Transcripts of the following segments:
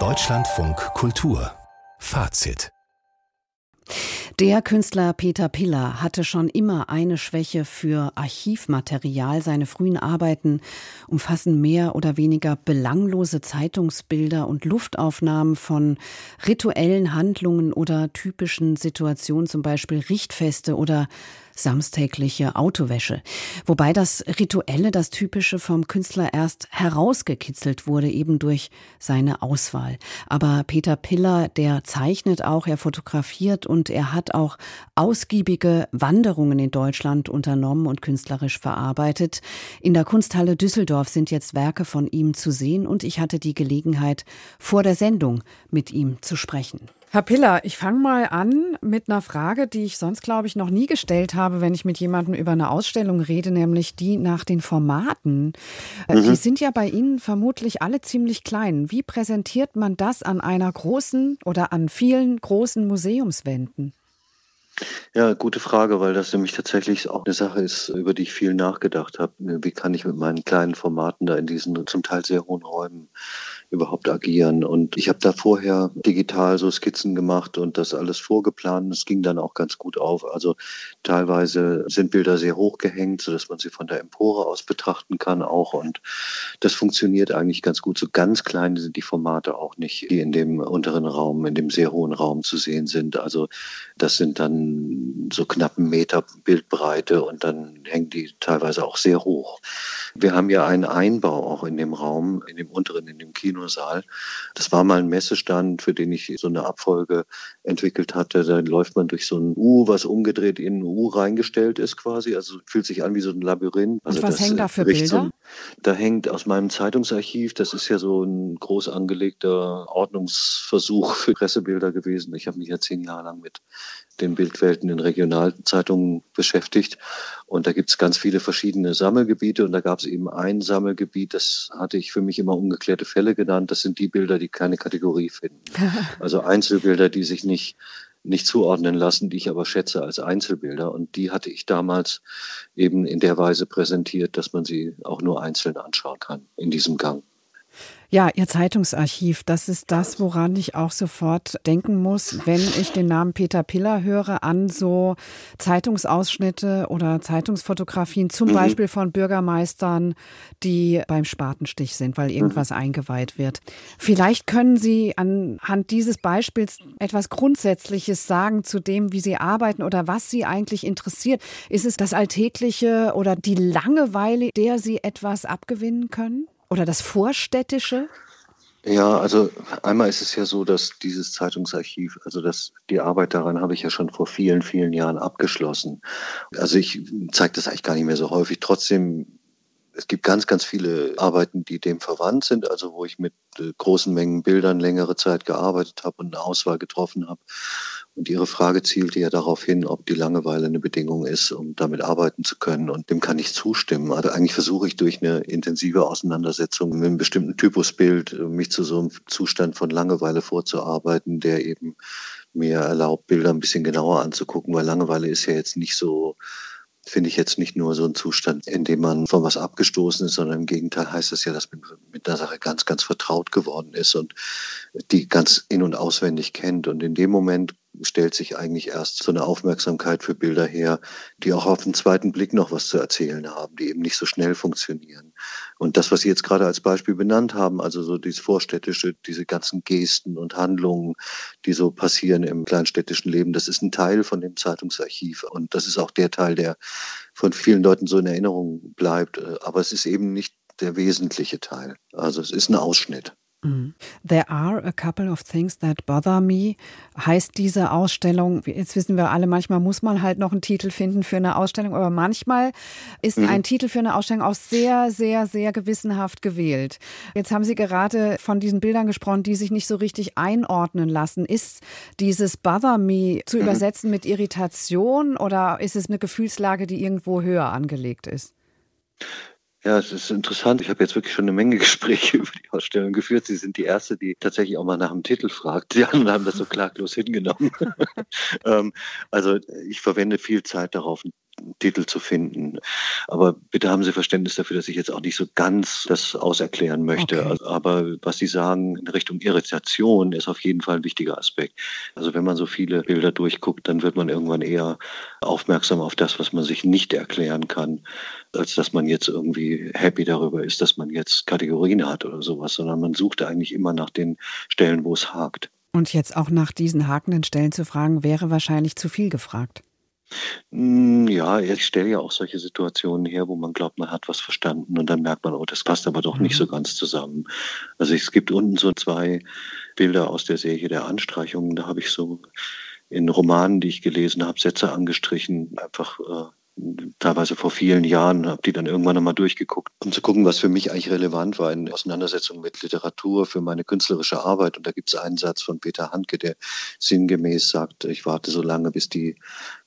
Deutschlandfunk Kultur Fazit der Künstler Peter Piller hatte schon immer eine Schwäche für Archivmaterial. Seine frühen Arbeiten umfassen mehr oder weniger belanglose Zeitungsbilder und Luftaufnahmen von rituellen Handlungen oder typischen Situationen, zum Beispiel Richtfeste oder samstägliche Autowäsche. Wobei das Rituelle, das Typische vom Künstler erst herausgekitzelt wurde, eben durch seine Auswahl. Aber Peter Piller, der zeichnet auch, er fotografiert und er hat auch ausgiebige Wanderungen in Deutschland unternommen und künstlerisch verarbeitet. In der Kunsthalle Düsseldorf sind jetzt Werke von ihm zu sehen und ich hatte die Gelegenheit, vor der Sendung mit ihm zu sprechen. Herr Piller, ich fange mal an mit einer Frage, die ich sonst, glaube ich, noch nie gestellt habe, wenn ich mit jemandem über eine Ausstellung rede, nämlich die nach den Formaten. Äh, mhm. Die sind ja bei Ihnen vermutlich alle ziemlich klein. Wie präsentiert man das an einer großen oder an vielen großen Museumswänden? Ja, gute Frage, weil das nämlich tatsächlich auch eine Sache ist, über die ich viel nachgedacht habe. Wie kann ich mit meinen kleinen Formaten da in diesen zum Teil sehr hohen Räumen überhaupt agieren. Und ich habe da vorher digital so Skizzen gemacht und das alles vorgeplant. Es ging dann auch ganz gut auf. Also teilweise sind Bilder sehr hoch gehängt, sodass man sie von der Empore aus betrachten kann auch. Und das funktioniert eigentlich ganz gut. So ganz klein sind die Formate auch nicht, die in dem unteren Raum, in dem sehr hohen Raum zu sehen sind. Also das sind dann so knapp einen Meter Bildbreite und dann hängen die teilweise auch sehr hoch. Wir haben ja einen Einbau auch in dem Raum, in dem unteren, in dem Kinosaal. Das war mal ein Messestand, für den ich so eine Abfolge entwickelt hatte. Da läuft man durch so ein U, was umgedreht in ein U reingestellt ist quasi. Also fühlt sich an wie so ein Labyrinth. Also Und was hängen da für Bilder? So, da hängt aus meinem Zeitungsarchiv, das ist ja so ein groß angelegter Ordnungsversuch für Pressebilder gewesen. Ich habe mich ja zehn Jahre lang mit den Bildwelten in Regionalzeitungen beschäftigt. Und da gibt es ganz viele verschiedene Sammelgebiete. Und da gab es eben ein Sammelgebiet, das hatte ich für mich immer ungeklärte Fälle genannt. Das sind die Bilder, die keine Kategorie finden. Also Einzelbilder, die sich nicht nicht zuordnen lassen, die ich aber schätze als Einzelbilder. Und die hatte ich damals eben in der Weise präsentiert, dass man sie auch nur einzeln anschauen kann in diesem Gang. Ja, Ihr Zeitungsarchiv, das ist das, woran ich auch sofort denken muss, wenn ich den Namen Peter Piller höre, an so Zeitungsausschnitte oder Zeitungsfotografien, zum mhm. Beispiel von Bürgermeistern, die beim Spatenstich sind, weil irgendwas mhm. eingeweiht wird. Vielleicht können Sie anhand dieses Beispiels etwas Grundsätzliches sagen zu dem, wie Sie arbeiten oder was Sie eigentlich interessiert. Ist es das Alltägliche oder die Langeweile, der Sie etwas abgewinnen können? Oder das Vorstädtische? Ja, also einmal ist es ja so, dass dieses Zeitungsarchiv, also das, die Arbeit daran habe ich ja schon vor vielen, vielen Jahren abgeschlossen. Also ich zeige das eigentlich gar nicht mehr so häufig. Trotzdem, es gibt ganz, ganz viele Arbeiten, die dem verwandt sind, also wo ich mit äh, großen Mengen Bildern längere Zeit gearbeitet habe und eine Auswahl getroffen habe. Und Ihre Frage zielte ja darauf hin, ob die Langeweile eine Bedingung ist, um damit arbeiten zu können. Und dem kann ich zustimmen. Also eigentlich versuche ich durch eine intensive Auseinandersetzung mit einem bestimmten Typusbild mich zu so einem Zustand von Langeweile vorzuarbeiten, der eben mir erlaubt, Bilder ein bisschen genauer anzugucken, weil Langeweile ist ja jetzt nicht so finde ich jetzt nicht nur so ein Zustand, in dem man von was abgestoßen ist, sondern im Gegenteil heißt es ja, dass man mit der Sache ganz, ganz vertraut geworden ist und die ganz in- und auswendig kennt. Und in dem Moment stellt sich eigentlich erst so eine Aufmerksamkeit für Bilder her, die auch auf den zweiten Blick noch was zu erzählen haben, die eben nicht so schnell funktionieren. Und das, was Sie jetzt gerade als Beispiel benannt haben, also so dieses Vorstädtische, diese ganzen Gesten und Handlungen, die so passieren im kleinstädtischen Leben, das ist ein Teil von dem Zeitungsarchiv. Und das ist auch der Teil, der von vielen Leuten so in Erinnerung bleibt. Aber es ist eben nicht der wesentliche Teil. Also es ist ein Ausschnitt. Mhm. There are a couple of things that bother me. Heißt diese Ausstellung, jetzt wissen wir alle, manchmal muss man halt noch einen Titel finden für eine Ausstellung, aber manchmal ist mhm. ein Titel für eine Ausstellung auch sehr, sehr, sehr gewissenhaft gewählt. Jetzt haben Sie gerade von diesen Bildern gesprochen, die sich nicht so richtig einordnen lassen. Ist dieses Bother me zu mhm. übersetzen mit Irritation oder ist es eine Gefühlslage, die irgendwo höher angelegt ist? Ja, es ist interessant. Ich habe jetzt wirklich schon eine Menge Gespräche über die Ausstellung geführt. Sie sind die Erste, die tatsächlich auch mal nach dem Titel fragt. Die anderen haben das so klaglos hingenommen. ähm, also ich verwende viel Zeit darauf, Titel zu finden. Aber bitte haben Sie Verständnis dafür, dass ich jetzt auch nicht so ganz das auserklären möchte. Okay. Also, aber was Sie sagen in Richtung Irritation ist auf jeden Fall ein wichtiger Aspekt. Also wenn man so viele Bilder durchguckt, dann wird man irgendwann eher aufmerksam auf das, was man sich nicht erklären kann, als dass man jetzt irgendwie happy darüber ist, dass man jetzt Kategorien hat oder sowas, sondern man sucht eigentlich immer nach den Stellen, wo es hakt. Und jetzt auch nach diesen hakenden Stellen zu fragen, wäre wahrscheinlich zu viel gefragt. Hm, ja, ich stelle ja auch solche Situationen her, wo man glaubt, man hat was verstanden und dann merkt man, oh, das passt aber doch nicht so mhm. ganz zusammen. Also es gibt unten so zwei Bilder aus der Serie der Anstreichungen. Da habe ich so in Romanen, die ich gelesen habe, Sätze angestrichen, einfach äh, teilweise vor vielen Jahren, habe die dann irgendwann einmal durchgeguckt, um zu gucken, was für mich eigentlich relevant war in Auseinandersetzung mit Literatur für meine künstlerische Arbeit. Und da gibt es einen Satz von Peter Handke, der sinngemäß sagt, ich warte so lange, bis die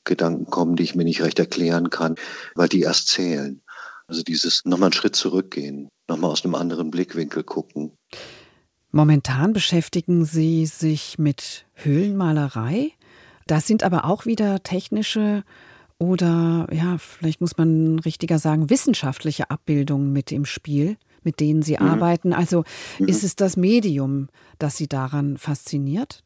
Gedanken kommen, die ich mir nicht recht erklären kann, weil die erst zählen. Also dieses nochmal einen Schritt zurückgehen, nochmal aus einem anderen Blickwinkel gucken. Momentan beschäftigen Sie sich mit Höhlenmalerei. Das sind aber auch wieder technische oder ja, vielleicht muss man richtiger sagen, wissenschaftliche Abbildungen mit im Spiel, mit denen Sie mhm. arbeiten. Also mhm. ist es das Medium, das Sie daran fasziniert?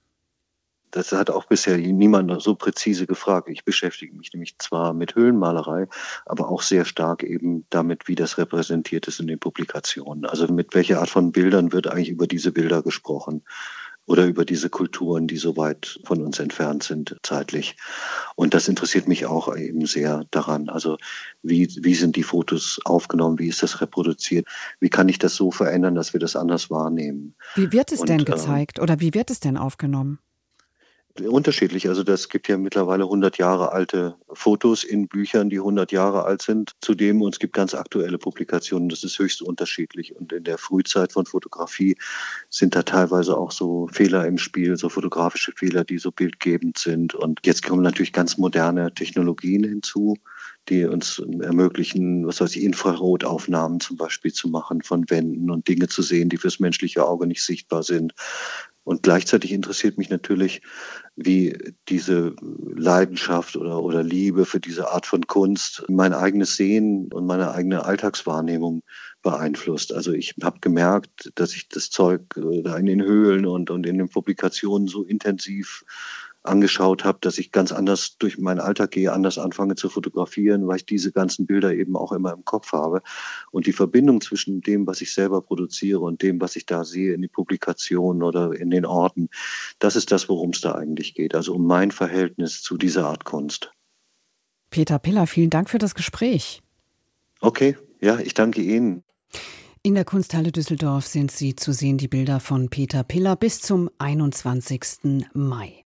Das hat auch bisher niemand so präzise gefragt. Ich beschäftige mich nämlich zwar mit Höhlenmalerei, aber auch sehr stark eben damit, wie das repräsentiert ist in den Publikationen. Also mit welcher Art von Bildern wird eigentlich über diese Bilder gesprochen oder über diese Kulturen, die so weit von uns entfernt sind zeitlich. Und das interessiert mich auch eben sehr daran. Also wie, wie sind die Fotos aufgenommen? Wie ist das reproduziert? Wie kann ich das so verändern, dass wir das anders wahrnehmen? Wie wird es Und, denn äh, gezeigt oder wie wird es denn aufgenommen? Unterschiedlich. Also das gibt ja mittlerweile 100 Jahre alte Fotos in Büchern, die 100 Jahre alt sind. Zudem und es gibt ganz aktuelle Publikationen. Das ist höchst unterschiedlich. Und in der Frühzeit von Fotografie sind da teilweise auch so Fehler im Spiel, so fotografische Fehler, die so bildgebend sind. Und jetzt kommen natürlich ganz moderne Technologien hinzu die uns ermöglichen, was weiß ich, Infrarotaufnahmen zum Beispiel zu machen von Wänden und Dinge zu sehen, die fürs menschliche Auge nicht sichtbar sind. Und gleichzeitig interessiert mich natürlich, wie diese Leidenschaft oder, oder Liebe für diese Art von Kunst mein eigenes Sehen und meine eigene Alltagswahrnehmung beeinflusst. Also ich habe gemerkt, dass ich das Zeug da in den Höhlen und, und in den Publikationen so intensiv angeschaut habe, dass ich ganz anders durch meinen Alltag gehe, anders anfange zu fotografieren, weil ich diese ganzen Bilder eben auch immer im Kopf habe. Und die Verbindung zwischen dem, was ich selber produziere und dem, was ich da sehe in den Publikationen oder in den Orten, das ist das, worum es da eigentlich geht. Also um mein Verhältnis zu dieser Art Kunst. Peter Piller, vielen Dank für das Gespräch. Okay, ja, ich danke Ihnen. In der Kunsthalle Düsseldorf sind sie zu sehen, die Bilder von Peter Piller bis zum 21. Mai.